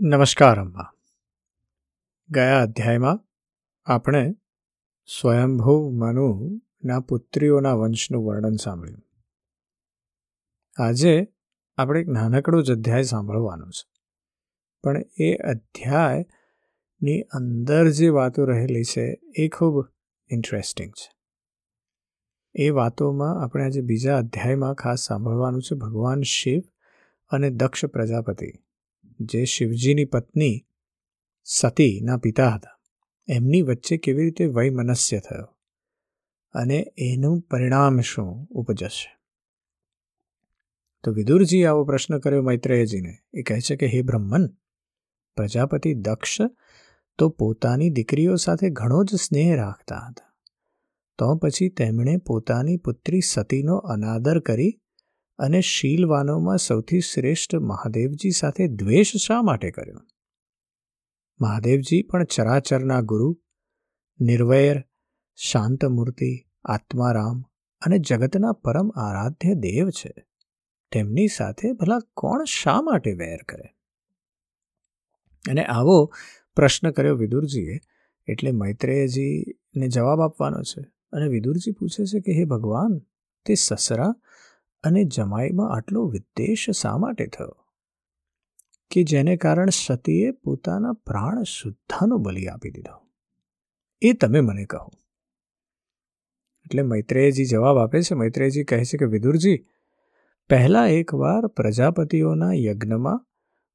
નમસ્કાર અમ્મા ગયા અધ્યાયમાં આપણે સ્વયંભૂ મનુના પુત્રીઓના વંશનું વર્ણન સાંભળ્યું. આજે આપણે એક નાનકડો જ અધ્યાય સાંભળવાનો છે. પણ એ અધ્યાયની અંદર જે વાતો રહેલી છે એ ખૂબ ઇન્ટરેસ્ટિંગ છે. એ વાતોમાં આપણે આજે બીજા અધ્યાયમાં ખાસ સાંભળવાનું છે ભગવાન શિવ અને દક્ષ પ્રજાપતિ. જે શિવજીની પત્ની સતીના પિતા હતા. એમની વચ્ચે કેવી રીતે વૈમનસ્ય થયો અને એનું પરિણામ શું ઉપજશે? તો વિદુરજી આવો પ્રશ્ન કર્યો મૈત્રેયજીને. એ કહે છે કે, હે બ્રહ્મન, પ્રજાપતિ દક્ષ તો પોતાની દીકરીઓ સાથે ઘણો જ સ્નેહ રાખતા હતા. તો પછી તેમણે પોતાની પુત્રી સતીનો અનાદર કરી અને શીલવાનોમાં સૌથી શ્રેષ્ઠ મહાદેવજી સાથે દ્વેષ શા માટે કર્યો? મહાદેવજી પણ ચરાચરના ગુરુ, નિર્વૈર, શાંતમૂર્તિ, આત્મારામ અને જગતના પરમ આરાધ્ય દેવ છે. તેમની સાથે ભલા કોણ શા માટે વેર કરે? અને આવો પ્રશ્ન કર્યો વિદુરજીએ, એટલે મૈત્રેયજીને જવાબ આપવાનો છે અને વિદુરજી પૂછે છે કે, હે ભગવાન, તે સસરા અને જમાઈમાં આટલો વિદ્વેષ શા માટે થયો? કે જેને કારણ સતીએ પોતાના પ્રાણ શુદ્ધાનો બલિ આપી દીધો? એ તમે મને કહો. એટલે મૈત્રેયજી જવાબ આપે છે. મૈત્રેયજી કહે છે કે, વિદુરજી, પહેલાં એકવાર પ્રજાપતિઓના યજ્ઞમાં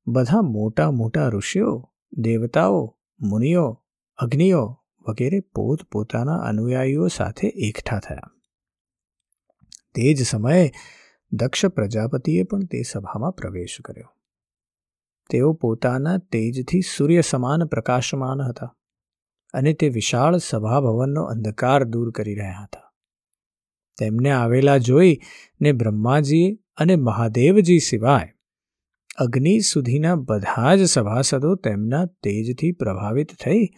બધા મોટા મોટા ઋષિઓ, દેવતાઓ, મુનિઓ, અગ્નિઓ વગેરે પોતપોતાના અનુયાયીઓ સાથે એકઠા થયા. તે જ સમયે દક્ષ પ્રજાપતિએ પણ તે સભામાં પ્રવેશ કર્યો. તેઓ પોતાના તેજથી સૂર્ય સમાન પ્રકાશમાન હતા અને તે વિશાળ સભાભવનનો અંધકાર દૂર કરી રહ્યા હતા. તેમને આવેલા જોઈ ને બ્રહ્માજી અને મહાદેવજી સિવાય અગ્નિ સુધીના બધા જ સભાસદો તેમના તેજથી પ્રભાવિત થઈ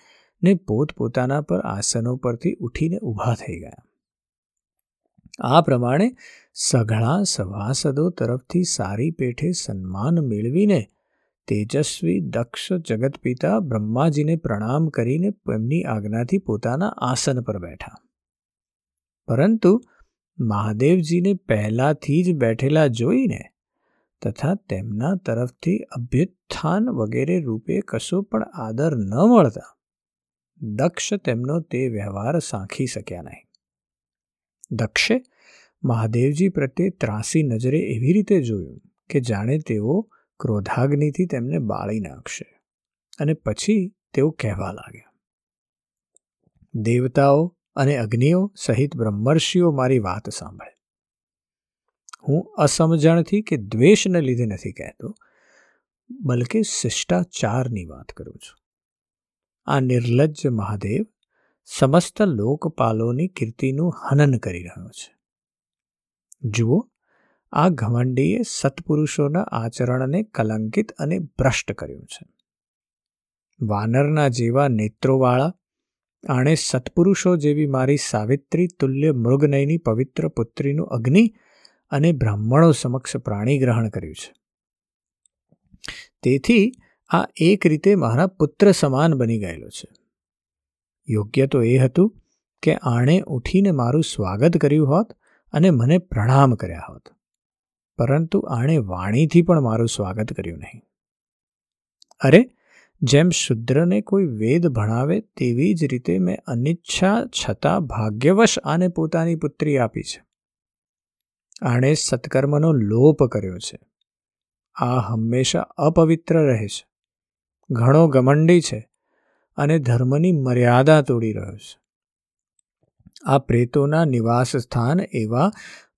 ને પોતપોતાના પર આસનો પરથી ઉઠીને ઊભા થઈ ગયા. આ પ્રમાણે સઘળા સભાસદો તરફથી સારી પેઠે સન્માન મેળવીને તેજસ્વી, દક્ષ જગતપિતા બ્રહ્માજીને પ્રણામ કરીને એમની આજ્ઞાથી પોતાના આસન પર બેઠા. પરંતુ મહાદેવજીને પહેલાથી જ બેઠેલા જોઈને તથા તેમના તરફથી અભ્યુત્થાન વગેરે રૂપે કશો પણ આદર ન મળતા દક્ષ તેમનો તે વ્યવહાર સાંખી શક્યા નહીં. દક્ષે મહાદેવજી પ્રત્યે ત્રાસી નજરે એવી રીતે જોયું કે જાણે તેઓ ક્રોધાગ્નિથી તેમને બાળી નાખશે અને પછી તેઓ કહેવા લાગ્યા, દેવતાઓ અને અગ્નિઓ સહિત બ્રહ્મર્ષિઓ મારી વાત સાંભળે. હું અસમજણથી કે દ્વેષને લીધે નથી કહેતો, બલકે શિષ્ટાચારની વાત કરું છું. આ નિર્લજ્જ મહાદેવ સમસ્ત લોકપાલોની કીર્તિનું હનન કરી રહ્યો છે. જુઓ, આ ઘમંડીએ સત્પુરુષોના આચરણને કલંકિત અને ભ્રષ્ટ કર્યું છે. વાનરના જેવા નેત્રોવાળા, આણે સત્પુરુષો જેવી મારી સાવિત્રી તુલ્ય મૃગનયની પવિત્ર પુત્રીનું અગ્નિ અને બ્રાહ્મણો સમક્ષ પ્રાણી ગ્રહણ કર્યું છે. તેથી આ એક રીતે મારા પુત્ર સમાન બની ગયેલો છે. યોગ્ય તો એ હતું કે આણે ઉઠીને મારું સ્વાગત કર્યું હોત અને મને પ્રણામ કર્યા હોત. પરંતુ આણે વાણીથી પણ મારું સ્વાગત કર્યું નહીં. અરે, જેમ શુદ્રને કોઈ વેદ ભણાવે તેવી જ રીતે મેં અનિચ્છા છતાં ભાગ્યવશ આને પોતાની પુત્રી આપી છે. આણે સત્કર્મનો લોપ કર્યો છે. આ હંમેશા અપવિત્ર રહે છે. ઘણો ગમંડી છે. અને ધર્મની મર્યાદા તોડી રહ્યો છે. આ પ્રેતોના નિવાસ સ્થાન એવા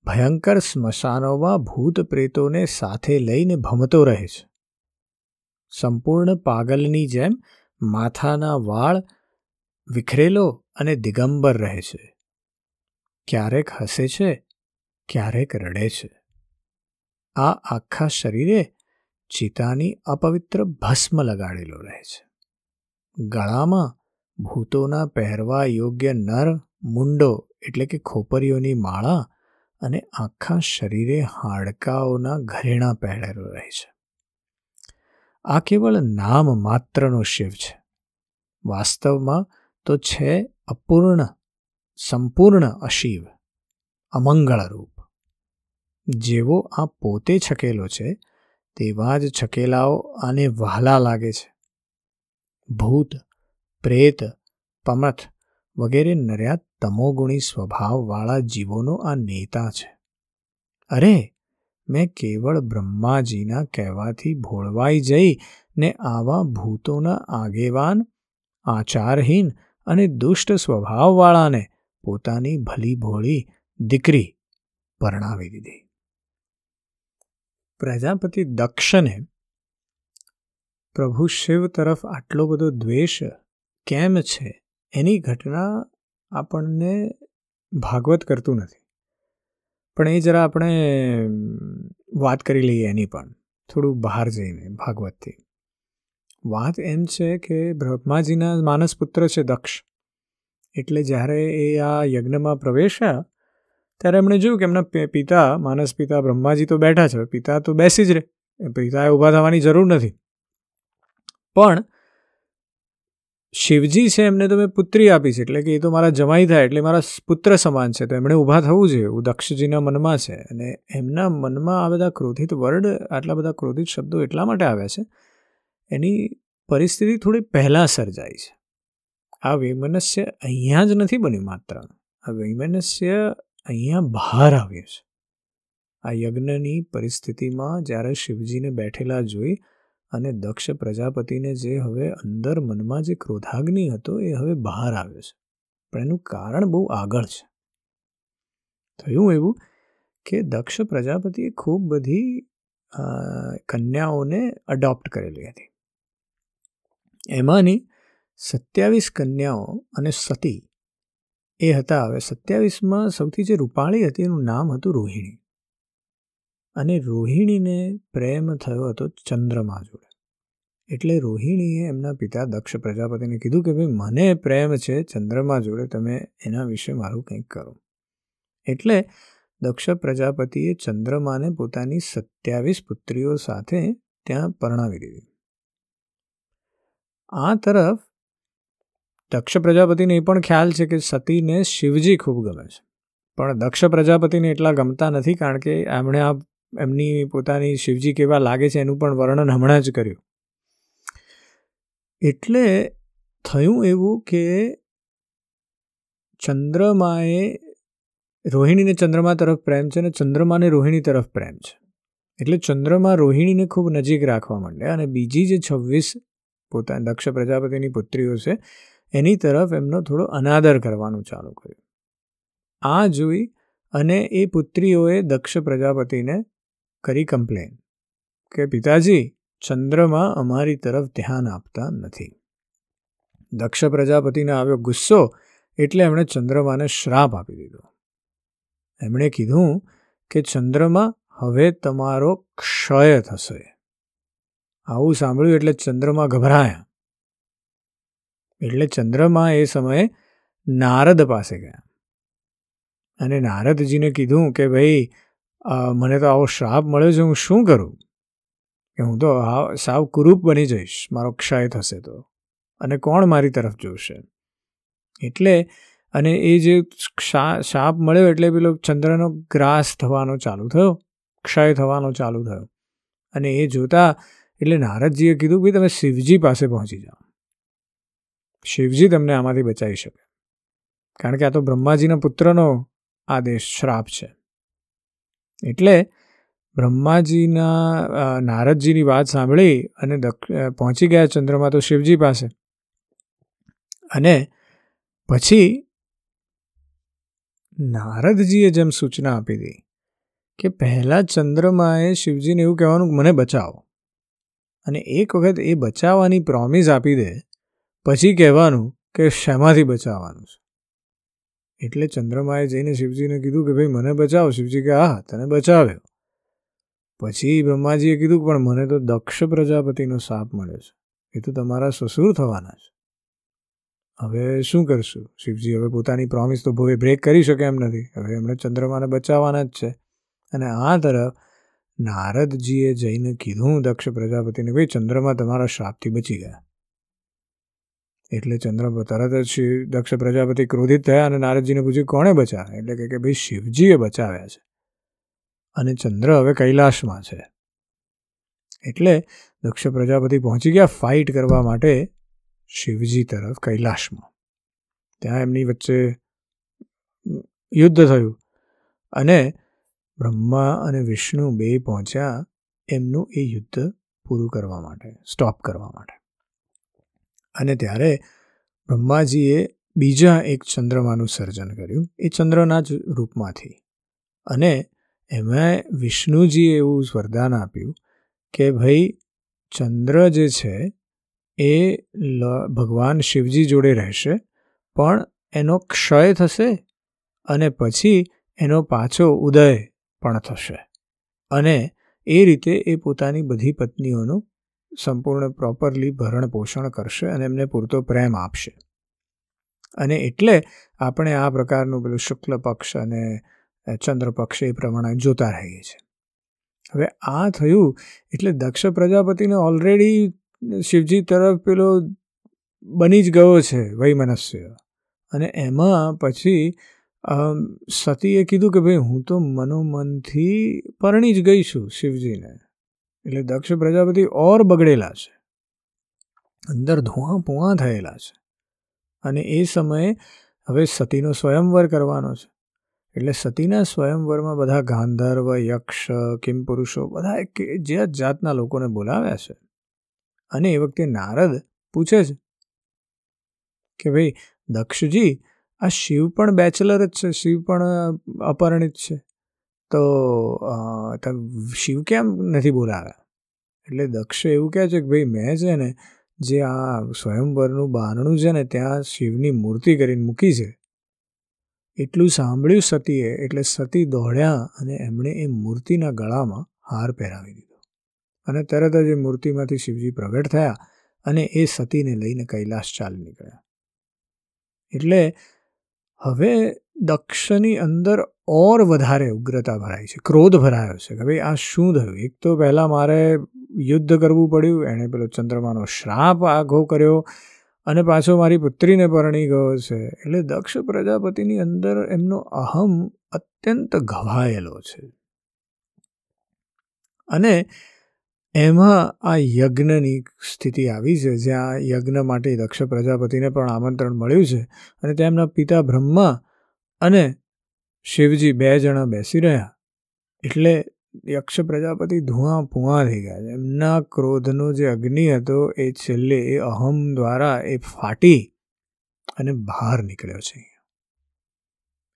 ભયંકર સ્મશાનોમાં ભૂત પ્રેતોને સાથે લઈને ભમતો રહે છે. સંપૂર્ણ પાગલની જેમ માથાના વાળ વિખરેલો અને દિગંબર રહે છે. ક્યારેક હસે છે, ક્યારેક રડે છે. આ આખા શરીરે ચિતાની અપવિત્ર ભસ્મ લગાડેલો રહે છે. ગળામાં ભૂતોના પહેરવા યોગ્ય નર, મુંડો એટલે કે ખોપરીઓની માળા અને આખા શરીરે હાડકાઓના ઘરેણા પહેરેલો રહે છે. આ કેવળ નામ માત્રનો શિવ છે. વાસ્તવમાં તો છે અપૂર્ણ, સંપૂર્ણ અશિવ અમંગળરૂપ જેવો આ પોતે છકેલો છે, તેવા જ છકેલાઓ આને વહાલા લાગે છે. ભૂત, પ્રેત, પમથ વગેરે નર્યા તમોગુણી સ્વભાવવાળા જીવોનો આ નેતા છે. અરે, મેં કેવળ બ્રહ્માજીના કહેવાથી ભોળવાઈ જઈ ને આવા ભૂતોના આગેવાન, આચારહીન અને દુષ્ટ સ્વભાવવાળાને પોતાની ભલી ભોળી દીકરી પરણાવી દીધી. પ્રજાપતિ દક્ષને પ્રભુ શિવ તરફ આટલો બધો દ્વેષ કેમ છે? એની ઘટના આપણને ભાગવત કરતું નથી. પણ એ જરા આપણે વાત કરી લઈએ એની પણ. થોડું બહાર જઈને, ભાગવતથી. વાત એમ છે કે બ્રહ્માજીના માનસ પુત્ર છે દક્ષ. એટલે જ્યારે એ આ યજ્ઞમાં પ્રવેશ્યા, ત્યારે એમણે જોયું કે એમના પિતા, માનસ પિતા બ્રહ્માજી તો બેઠા છે પિતા તો બેસી જ રહે. પિતાએ ઊભા થવાની જરૂર નથી. પણ શિવજી છે એમને તો મેં પુત્રી આપી છે, એટલે કે એ તો મારા જમાઈ થાય, એટલે મારા પુત્ર સમાન છે, તો એમણે ઊભા થવું જોઈએ. એવું દક્ષજીના મનમાં છે, અને એમના મનમાં આ બધા ક્રોધિત વર્ડ, આટલા બધા ક્રોધિત શબ્દો એટલા માટે આવ્યા છે, એની પરિસ્થિતિ થોડી પહેલાં સર્જાઈ છે. આ વૈમનસ્ય અહીંયા જ નથી બન્યું માત્ર. આ વૈમનસ્ય અહીંયા બહાર આવ્યું છે. આ યજ્ઞની પરિસ્થિતિમાં જ્યારે શિવજીને બેઠેલા જોઈ અને દક્ષ પ્રજાપતિને જે હવે અંદર મનમાં જે ક્રોધાગ્નિ હતો એ હવે બહાર આવ્યો છે. પણ એનું કારણ બહુ આગળ છે. થયું એવું કે દક્ષ પ્રજાપતિએ ખૂબ બધી કન્યાઓને અડોપ્ટ કરેલી હતી. એમાંની સત્યાવીસ કન્યાઓ અને સતી એ હતા. હવે સત્યાવીસમાં સૌથી જે રૂપાળી હતી એનું નામ હતું રોહિણી. અને રોહિણીને પ્રેમ થયો હતો ચંદ્રમા જોડે. એટલે રોહિણીએ એમના પિતા દક્ષ પ્રજાપતિને કીધું કે, ભાઈ, મને પ્રેમ છે ચંદ્રમા જોડે, તમે એના વિશે મારું કંઈક કરો. એટલે દક્ષ પ્રજાપતિએ ચંદ્રમાને પોતાની સત્યાવીસ પુત્રીઓ સાથે ત્યાં પરણાવી દીધી. આ તરફ દક્ષ પ્રજાપતિને એ પણ ખ્યાલ છે કે સતીને શિવજી ખૂબ ગમે છે. પણ દક્ષ પ્રજાપતિને એટલા ગમતા નથી કારણ કે એમણે આ એમની પોતાની શિવજી કેવા લાગે છે એનું પણ વર્ણન હમણાં જ કર્યું. એટલે થયું એવું કે ચંદ્રમાએ રોહિણીને ચંદ્રમા તરફ પ્રેમ છે અને ચંદ્રમાને રોહિણી તરફ પ્રેમ છે. એટલે ચંદ્રમા રોહિણીને ખૂબ નજીક રાખવા માંડ્યા અને બીજી જે છવ્વીસ પોતા, દક્ષ પ્રજાપતિની પુત્રીઓ છે, એની તરફ એમનો થોડો અનાદર કરવાનું ચાલુ કર્યું. આ જોઈ અને એ પુત્રીઓએ દક્ષ પ્રજાપતિને કરી કમ્પ્લેન કે પિતાજી, ચંદ્રમાં અમારી તરફ ધ્યાન આપતા નથી. દક્ષ પ્રજાપતિને આવ્યો ગુસ્સો એટલે એમણે ચંદ્રમાને શ્રાપ આપી દીધો. એમણે કીધું કે ચંદ્રમાં, હવે તમારો ક્ષય થશે. આવું સાંભળ્યું એટલે ચંદ્રમાં ગભરાયા. એટલે ચંદ્રમા એ સમયે નારદ પાસે ગયા. અને નારદજીને કીધું કે ભાઈ મને તો આવો શ્રાપ મળ્યો છે, હું શું કરું? કે હું તો સાવ કુરૂપ બની જઈશ, મારો ક્ષય થશે તો. અને કોણ મારી તરફ જોશે? એટલે, અને એ જે શાપ મળ્યો એટલે પેલો ચંદ્રનો ગ્રાસ થવાનો ચાલુ થયો, ક્ષય થવાનો ચાલુ થયો. અને એ જોતા એટલે નારદજીએ કીધું કે તમે શિવજી પાસે પહોંચી જાઓ. શિવજી તમને આમાંથી બચાવી શકે. કારણ કે આ તો બ્રહ્માજીના પુત્રનો આદેશ, શ્રાપ છે. એટલે બ્રહ્માજીના નારદજીની વાત સાંભળી અને પહોંચી ગયા ચંદ્રમાં તો શિવજી પાસે. અને પછી નારદજીએ જેમ સૂચના આપી હતી કે પહેલાં ચંદ્રમાએ શિવજીને એવું કહેવાનું મને બચાવો. અને એક વખત એ બચાવવાની પ્રોમિસ આપી દે, પછી કહેવાનું કે, શેમાંથી બચાવવાનું છે? એટલે ચંદ્રમાએ જઈને શિવજીને કીધું કે, ભાઈ, મને બચાવો. શિવજી કે હા તને બચાવ્યો. પછી બ્રહ્માજીએ કીધું પણ મને તો દક્ષ પ્રજાપતિનો સાપ મળ્યો છે. એ તો તમારા સસુર થવાના છે. હવે શું કરશું? શિવજી હવે પોતાની પ્રોમિસ તો ભવે બ્રેક કરી શકે એમ નથી. હવે એમણે ચંદ્રમાને બચાવવાના જ છે. અને આ તરફ નારદજીએ જઈને કીધું દક્ષ પ્રજાપતિને ભાઈ, ચંદ્રમા તમારા શ્રાપથી બચી ગયા. એટલે ચંદ્ર તરત જ દક્ષ પ્રજાપતિ ક્રોધિત થયા અને નારદજીને પૂછ્યું, કોણે બચાવ્યા? એટલે કે ભાઈ શિવજીએ બચાવ્યા છે. અને ચંદ્ર હવે કૈલાસમાં છે. એટલે દક્ષ પ્રજાપતિ પહોંચી ગયા ફાઇટ કરવા માટે શિવજી તરફ કૈલાસમાં ત્યાં એમની વચ્ચે યુદ્ધ થયું અને બ્રહ્મા અને વિષ્ણુ બે પહોંચ્યા એમનું એ યુદ્ધ પૂરું કરવા માટે સ્ટોપ કરવા માટે. અને ત્યારે બ્રહ્માજીએ બીજા એક ચંદ્રમાનું સર્જન કર્યું. એ ચંદ્રના જ રૂપમાંથી. અને એમાં વિષ્ણુજીએ એવું વરદાન આપ્યું કે, ભાઈ, ચંદ્ર જે છે, એ ભગવાન શિવજી જોડે રહેશે, પણ એનો ક્ષય થશે અને પછી એનો પાછો ઉદય પણ થશે. અને એ રીતે એ પોતાની બધી પત્નીઓનું સંપૂર્ણ પ્રોપરલી ભરણ પોષણ કરશે અને એમને પૂરતો પ્રેમ આપશે. અને એટલે આપણે આ પ્રકારનું પેલું શુક્લ પક્ષ અને ચંદ્ર પક્ષ એ પ્રમાણે જોતા રહીએ છીએ. હવે આ થયું એટલે દક્ષ પ્રજાપતિને ઓલરેડી શિવજી તરફ પેલો બની જ ગયો છે વૈમનસ્ય. અને એમાં પછી સતીએ કીધું કે ભાઈ હું તો મનોમનથી પરણી જ ગઈ છું શિવજીને. એટલે દક્ષ પ્રજાપતિ ઓર બગડેલા છે. અંદર ધુઆ પુઆ થયેલા છે. અને એ સમયે હવે સતીનો સ્વયંવર કરવાનો છે. એટલે સતીના સ્વયંવરમાં બધા ગાંધર્વ, યક્ષ કિમ પુરુષો બધા જે જાતના લોકોને બોલાવ્યા છે. અને એ વખતે નારદ પૂછે છે કે ભાઈ દક્ષજી, આ શિવ પણ બેચલર જ છે, શિવ પણ અપરિણિત છે. તો શિવ કેમ નથી બોલાવ્યા એટલે દક્ષ એવું કહે છે કે ભાઈ મેં છે ને, જે આ સ્વયંવરનું બારણું છે ને, ત્યાં શિવની મૂર્તિ કરીને મૂકી છે. એટલું સાંભળ્યું સતીએ, એટલે સતી દોડ્યા અને એમણે એ મૂર્તિના ગળામાં હાર પહેરાવી દીધો. અને તરત જ એ મૂર્તિમાંથી શિવજી પ્રગટ થયા અને એ સતીને લઈને કૈલાસ ચાલી નીકળ્યા. એટલે હવે દક્ષની અંદર ઓર વધારે ઉગ્રતા ભરાઈ છે, ક્રોધ ભરાયો છે કે ભાઈ આ શું થયું? એક તો પહેલાં મારે યુદ્ધ કરવું પડ્યું, એણે પેલો ચંદ્રમાનો શ્રાપ આઘો કર્યો અને પાછો મારી પુત્રીને પરણી ગયો છે. એટલે દક્ષ પ્રજાપતિની અંદર એમનો અહમ અત્યંત ઘવાયેલો છે. અને એમાં આ યજ્ઞની સ્થિતિ આવી છે, જ્યાં યજ્ઞ માટે દક્ષ પ્રજાપતિને પણ આમંત્રણ મળ્યું છે અને તેમના પિતા બ્રહ્મા અને શિવજી બે જણા બેસી રહ્યા. એટલે યક્ષ પ્રજાપતિ ધુઆ પુઆ થઈ ગયા છે. એમના ક્રોધનો જે અગ્નિ હતો એ છેલ્લે એ અહમ દ્વારા એ ફાટી અને બહાર નીકળ્યો છે.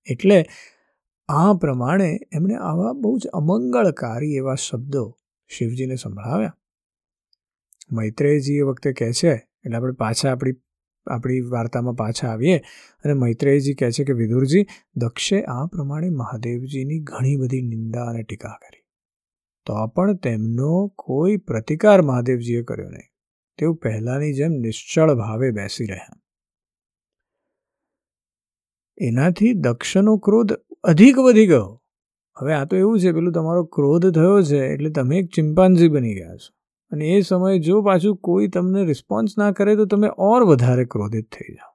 એટલે આ પ્રમાણે એમણે આવા બહુ જ અમંગળકારી એવા શબ્દો શિવજીને સંભળાવ્યા. મૈત્રેયજી એ વખતે કહે છે, એટલે આપણે પાછા આપણી આપણી વાર્તામાં પાછા આવીએ અને મૈત્રેયજી કહે છે કે, વિદુરજી, દક્ષે આ પ્રમાણે મહાદેવજીની ઘણી બધી નિંદા અને ટીકા કરી. તો પણ તેમનો કોઈ પ્રતિકાર મહાદેવજીએ કર્યો નહીં. તેઓ પહેલાંની જેમ નિશ્ચળ ભાવે બેસી રહ્યા. એનાથી દક્ષનો ક્રોધ અધિક વધી ગયો. હવે આ તો એવું છે, પેલું તમારો ક્રોધ થયો છે એટલે તમે એક ચિમ્પાન્ઝી બની ગયા છો. અને એ સમયે જો પાછું કોઈ તમને રિસ્પોન્સ ના કરે તો તમે ઓર વધારે ક્રોધિત થઈ જાઓ.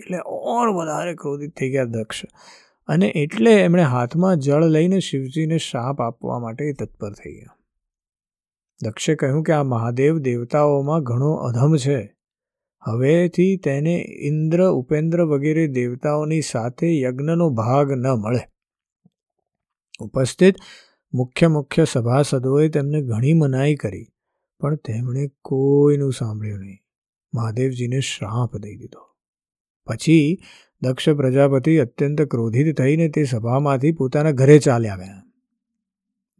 એટલે ઓર વધારે ક્રોધિત થઈ ગયા દક્ષ. અને એટલે એમણે હાથમાં જળ લઈને શિવજીને શાપ આપવા માટે તત્પર થઈ ગયા. દક્ષે કહ્યું કે આ મહાદેવ દેવતાઓમાં ઘણો અધમ છે. હવેથી તેને ઇન્દ્ર, ઉપેન્દ્ર વગેરે દેવતાઓની સાથે યજ્ઞનો ભાગ ન મળે. ઉપસ્થિત મુખ્ય મુખ્ય સભાસદોએ તેમને ઘણી મનાઈ કરી. પણ તેમણે કોઈનું સાંભળ્યું નહીં. મહાદેવજીને શ્રાપ દઈ દીધો. પછી દક્ષ પ્રજાપતિ અત્યંત ક્રોધિત થઈને તે સભામાંથી પોતાના ઘરે ચાલ્યા ગયા.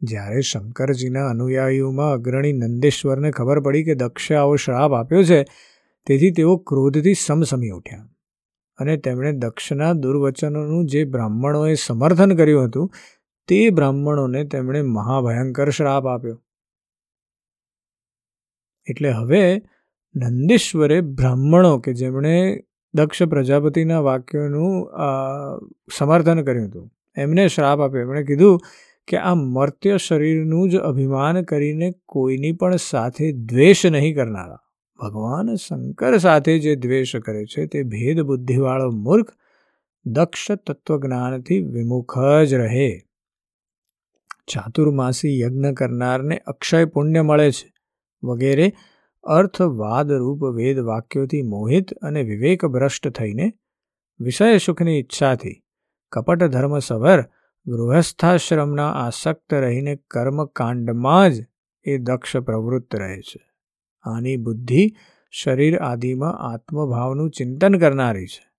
જ્યારે શંકરજીના અનુયાયીઓમાં અગ્રણી નંદેશ્વરને ખબર પડી કે દક્ષે આવો શ્રાપ આપ્યો છે, તેથી તેઓ ક્રોધથી સમસમી ઉઠ્યા. અને તેમણે દક્ષના દુર્વચનોનું જે બ્રાહ્મણોએ સમર્થન કર્યું હતું, તે બ્રાહ્મણોને તેમણે મહાભયંકર શ્રાપ આપ્યો. એટલે હવે નંદીશ્વરે બ્રાહ્મણો કે જેમણે દક્ષ પ્રજાપતિના વાક્યોનું સમર્થન કર્યું હતું, એમને શ્રાપ આપ્યો. એમણે કીધું કે આ મર્ત્ય શરીરનું જ અભિમાન કરીને કોઈની પણ સાથે દ્વેષ નહીં કરનારા. ભગવાન શંકર સાથે જે દ્વેષ કરે છે તે ભેદ બુદ્ધિવાળો મૂર્ખ દક્ષ તત્વજ્ઞાનથી વિમુખ જ રહે. ચાતુર્માસી યજ્ઞ કરનારને અક્ષય પુણ્ય મળે છે. વગેરે અર્થવાદરૂપ વેદ વાક્યોથી મોહિત અને વિવેક ભ્રષ્ટ થઈને વિષય સુખની ઈચ્છાથી કપટ ધર્મ સભર ગૃહસ્થાશ્રમના આસક્ત રહીને કર્મકાંડમાં જ એ દક્ષ પ્રવૃત્ત રહે છે. આની બુદ્ધિ શરીર આદિમાં આત્મભાવનું ચિંતન કરનારી છે.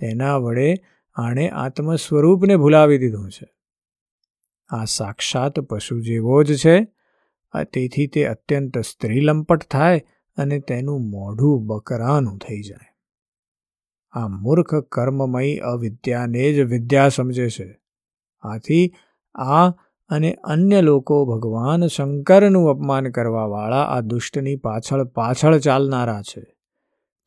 તેના વડે આણે આત્મ સ્વરૂપને ભૂલાવી દીધું છે. આ સાક્ષાત પશુ જેવો જ છે. તેથી તે અત્યંત સ્ત્રીલંપટ થાય અને તેનું મોઢું બકરાનું થઈ જાય. આ મૂર્ખ કર્મમય અવિદ્યાને જ વિદ્યા સમજે છે. આથી આ અને અન્ય લોકો ભગવાન શંકરનું અપમાન કરવાવાળા આ દુષ્ટની પાછળ પાછળ ચાલનારા છે.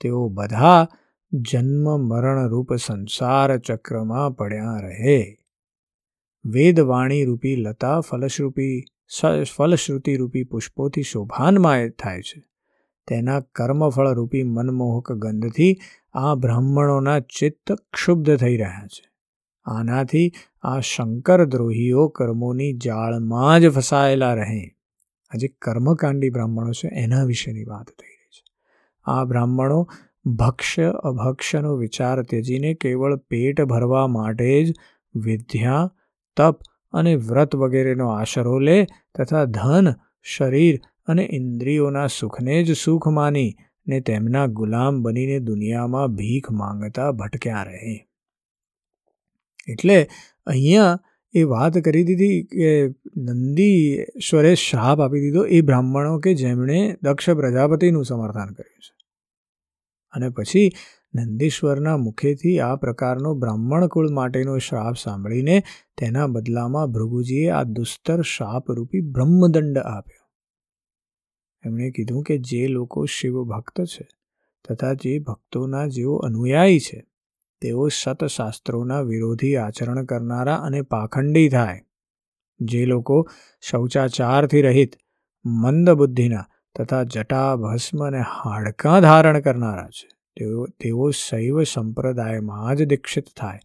તેઓ બધા જન્મ મરણરૂપ સંસાર ચક્રમાં પડ્યા રહે. વેદવાણી રૂપી લતા ફલશ્રુપી ફલશ્રુતિ રૂપી પુષ્પોથી શોભાનમાય થાય છે. તેના કર્મફળરૂપી મનમોહક ગંધથી આ બ્રાહ્મણોના ચિત્ત ક્ષુબ્ધ થઈ રહ્યા છે. આનાથી આ શંકર દ્રોહીઓ કર્મોની જાળમાં જ ફસાયેલા રહે. આજે કર્મકાંડી બ્રાહ્મણો છે, એના વિશેની વાત થઈ રહી છે. આ બ્રાહ્મણો ભક્ષ્ય, અભક્ષ્યનો વિચાર ત્યજીને કેવળ પેટ ભરવા માટે જ વિદ્યા, તપ અને વ્રત વગેરેનો આશરો લે તથા ધન, શરીર અને ઇન્દ્રિયોના સુખને જ સુખ માની ને તેમના ગુલામ બનીને દુનિયામાં ભીખ માંગતા ભટક્યા રહે. એટલે અહીંયા એ વાત કરી દીધી કે નંદીશ્વરે શ્રાપ આપી દીધો એ બ્રાહ્મણો કે જેમણે દક્ષ પ્રજાપતિનું સમર્થન કર્યું છે. અને પછી નંદીશ્વરના મુખેથી આ પ્રકારનો બ્રાહ્મણ કુળ માટેનો શ્રાપ સાંભળીને તેના બદલામાં ભૃગુજીએ આ દુસ્તર શાપરૂપી બ્રહ્મદંડ આપ્યો. એમણે કીધું કે જે લોકો શિવ ભક્ત છે તથા જે ભક્તોના જેઓ અનુયાયી છે, તેઓ સતશાસ્ત્રોના વિરોધી આચરણ કરનારા અને પાખંડી થાય. જે લોકો શૌચાચારથી રહિત મંદ બુદ્ધિના તથા જટા ભસ્મ અને હાડકાં ધારણ કરનારા છે. તેઓ તેઓ શૈવ સંપ્રદાયમાં જ દીક્ષિત થાય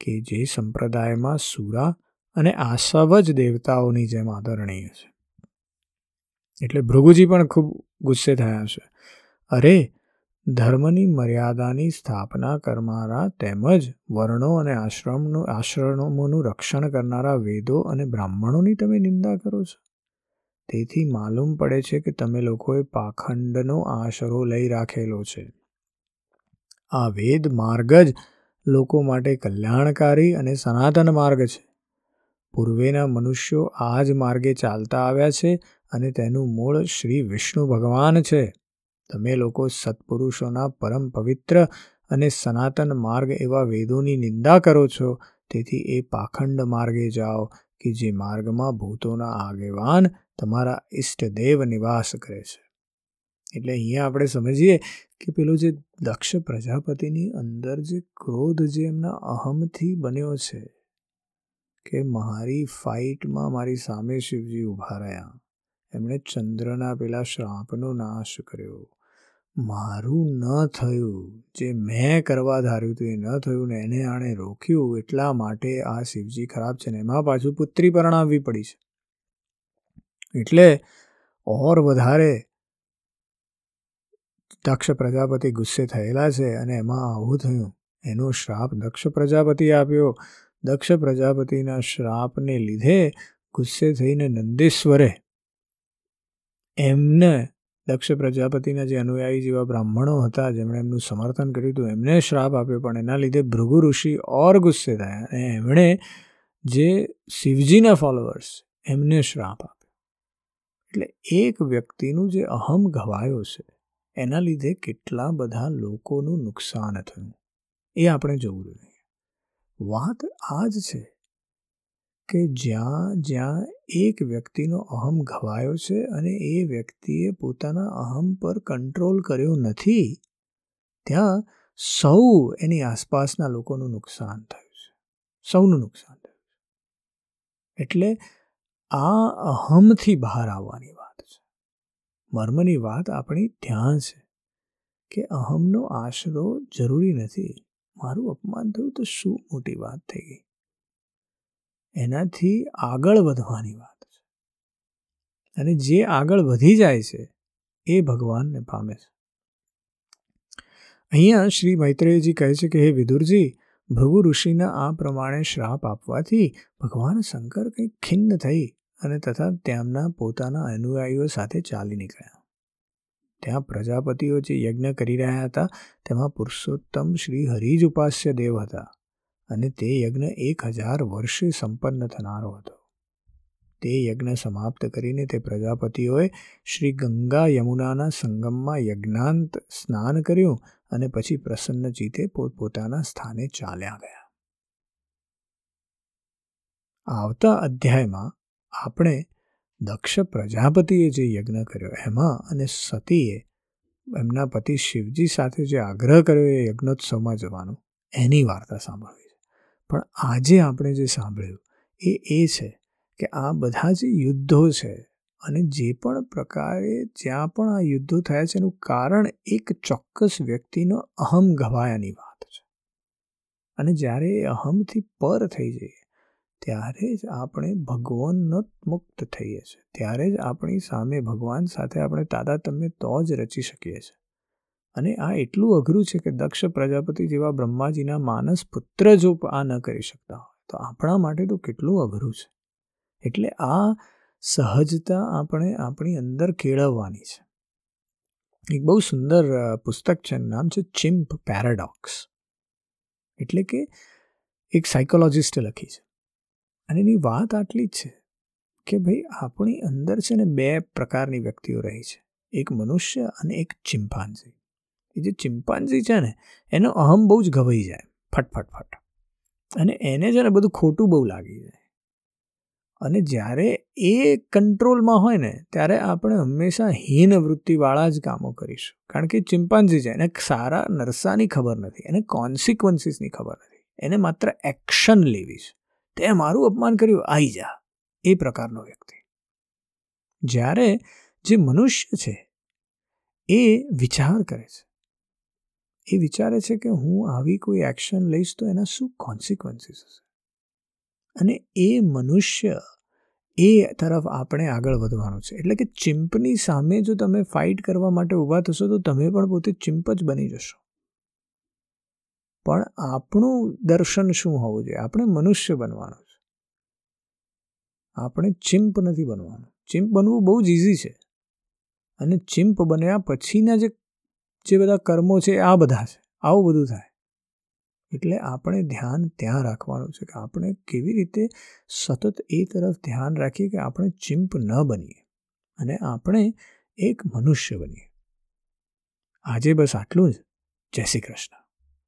કે જે સંપ્રદાયમાં સુરા અને આસવ જ દેવતાઓની જેમ આદરણીય છે. એટલે ભૃગુજી પણ ખૂબ ગુસ્સે થયા છે અરે, ધર્મની મર્યાદાની સ્થાપના કરનારા તેમજ વર્ણો અને આશ્રમનું, આશ્રમોનું રક્ષણ કરનારા વેદો અને બ્રાહ્મણોની તમે નિંદા કરો છો? તેથી માલુમ પડે છે કે તમે લોકોએ પાખંડનો આશરો લઈ રાખેલો છે. આ વેદ માર્ગ જ લોકો માટે કલ્યાણકારી અને સનાતન માર્ગ છે. પૂર્વેના મનુષ્યો આ જ માર્ગે ચાલતા આવ્યા છે અને તેનું મૂળ શ્રી વિષ્ણુ ભગવાન છે. તમે લોકો સત્પુરુષોના પરમ પવિત્ર અને સનાતન માર્ગ એવા વેદોની નિંદા કરો છો, તેથી એ પાખંડ માર્ગે જાઓ કે જે માર્ગમાં ભૂતોના આગેવાન તમારા ઈષ્ટદેવ નિવાસ કરે છે. એટલે અહીંયા આપણે સમજીએ કે પેલો જે દક્ષ પ્રજાપતિની અંદર જે ક્રોધ જે એમના અહમથી બન્યો છે કે મારી ફાઇટમાં મારી સામે શિવજી ઊભા રહ્યા. એમણે ચંદ્રના પેલા શ્રાપનો નાશ કર્યો. મારું ન થયું, જે મેં કરવા ધાર્યું હતું એ ન થયું ને એને આણે રોક્યું એટલા માટે આ શિવજી ખરાબ છે ને એમાં પાછું પુત્રી પરણાવવી પડી છે. એટલે ઓર વધારે દક્ષ પ્રજાપતિ ગુસ્સે થયેલા છે અને એમાં આવું થયું. એનો શ્રાપ દક્ષ પ્રજાપતિ આપ્યો. દક્ષ પ્રજાપતિના શ્રાપને લીધે ગુસ્સે થઈને નંદેશ્વરે એમને દક્ષ પ્રજાપતિના જે અનુયાયી જેવા બ્રાહ્મણો હતા, જેમણે એમનું સમર્થન કર્યું હતું, એમને શ્રાપ આપ્યો, પણ એના લીધે ભૃગુ ઋષિ ઓર ગુસ્સે થયા અને એમણે જે શિવજીના ફોલોઅર્સ એમને શ્રાપ આપ્યો. એટલે એક વ્યક્તિનું જે અહમ ઘવાયો છે એના લીધે કેટલા બધા લોકોનું નુકસાન થયું. એ આપણે જોવું જોઈએ. વાત આ જ છે કે જ્યાં જ્યાં એક વ્યક્તિનો અહમ ઘવાયો છે અને એ વ્યક્તિએ પોતાના અહમ પર કંટ્રોલ કર્યો નથી, ત્યાં સૌ એની આસપાસના લોકોનું નુકસાન થયું છે. સૌનું નુકસાન થયું છે. એટલે આ અહમથી બહાર આવવાની વાત મર્મની વાત આપણી ધ્યાન છે કે અહમનો આશરો જરૂરી નથી. મારું અપમાન થયું તો શું મોટી વાત થઈ ગઈ? એનાથી આગળ વધવાની વાત છે. અને જે આગળ વધી જાય છે, એ ભગવાનને પામે છે. અહીંયા શ્રી મૈત્રેયજી કહે છે કે, હે વિદુરજી, ભૃગુ ઋષિના આ પ્રમાણે શ્રાપ આપવાથી ભગવાન શંકર કંઈક ખિન્ન થઈ અને તથા તેમના પોતાના અનુયાયીઓ સાથે ચાલી નીકળ્યા. ત્યાં પ્રજાપતિઓ જે યજ્ઞ કરી રહ્યા હતા, તેમાં પુરુષોત્તમ શ્રી હરિ જ ઉપાસ્ય દેવ હતા અને તે યજ્ઞ એક હજાર વર્ષે સંપન્ન થનારો હતો. તે યજ્ઞ સમાપ્ત કરીને તે પ્રજાપતિઓએ શ્રી ગંગા યમુનાના સંગમમાં યજ્ઞાંત સ્નાન કર્યું અને પછી પ્રસન્ન જીતે પોતપોતાના સ્થાને ચાલ્યા ગયા. આવતા અધ્યાયમાં આપણે દક્ષ પ્રજાપતિએ જે યજ્ઞ કર્યો, એમાં અને સતીએ એમના પતિ શિવજી સાથે જે આગ્રહ કર્યો એ યજ્ઞોત્સવમાં જવાનો, એની વાર્તા સાંભળવી છે. પણ આજે આપણે જે સાંભળ્યું એ એ છે કે આ બધા જે યુદ્ધો છે અને જે પણ પ્રકારે જ્યાં પણ આ યુદ્ધો થયા છે એનું કારણ એક ચોક્કસ વ્યક્તિનો અહમ ગવાયાની વાત છે. અને જ્યારે એ અહમથી પર થઈ જઈએ ત્યારે જ આપણે ભગવાનનો મુક્ત થઈએ છીએ ત્યારે જ આપણી સામે ભગવાન સાથે આપણે તાદાતમ્ય તો જ રચી શકીએ છીએ અને આ એટલું અઘરું છે કે દક્ષ પ્રજાપતિ જેવા બ્રહ્માજીના માનસ પુત્ર જો આ ન કરી શકતા હોય, તો આપણા માટે તો કેટલું અઘરું છે. એટલે આ સહજતા આપણે આપણી અંદર કેળવવાની છે. એક બહુ સુંદર પુસ્તક છે નામ છે ચિમ્પ પેરાડોક્સ. એટલે કે એક સાયકોલોજિસ્ટે લખી છે. અને એની વાત આટલી જ છે કે ભાઈ આપણી અંદર છે ને બે પ્રકારની વ્યક્તિઓ રહી છે. એક મનુષ્ય અને એક ચિમ્પાન્ઝી એ જે ચિમ્પાન્ઝી છે ને, એનો અહમ બહુ જ ગવાઈ જાય. ફટફટ ફટ અને એને છે ને બધું ખોટું બહુ લાગી જાય. અને જ્યારે એ કંટ્રોલમાં હોય ને, ત્યારે આપણે હંમેશા હીન વૃત્તિવાળા જ કામો કરીશું. કારણ કે ચિમ્પાન્ઝી છે, એને સારા નરસાની ખબર નથી, એને કોન્સિક્વન્સીસની ખબર નથી. એને માત્ર એક્શન લેવી છે. તે મારું અપમાન કર્યું આવી જા, એ પ્રકારનો વ્યક્તિ. જ્યારે જે મનુષ્ય છે, એ વિચાર કરે છે. એ વિચારે છે કે હું આવી કોઈ એક્શન લઈશ તો એના શું કોન્સિક્વન્સીસ હશે? અને એ મનુષ્ય એ તરફ આપણે આગળ વધવાનું છે. એટલે કે ચિમ્પની સામે જો તમે ફાઇટ કરવા માટે ઊભા થશો તો તમે પણ પોતે ચિમ્પ જ બની જશો. પણ આપણું દર્શન શું હોવું જોઈએ? આપણે મનુષ્ય બનવાનું છે. આપણે ચિમ્પ નથી બનવાનું. ચિમ્પ બનવું બહુ જ ઇઝી છે. અને ચિમ્પ બન્યા પછીના જે જે બધા કર્મો છે, આ બધા છે. આવું બધું થાય. એટલે આપણે ધ્યાન ત્યાં રાખવાનું છે કે આપણે કેવી રીતે સતત એ તરફ ધ્યાન રાખીએ કે આપણે ચિમ્પ ન બનીએ અને આપણે એક મનુષ્ય બનીએ. આજે બસ આટલું જ. જય શ્રી કૃષ્ણ.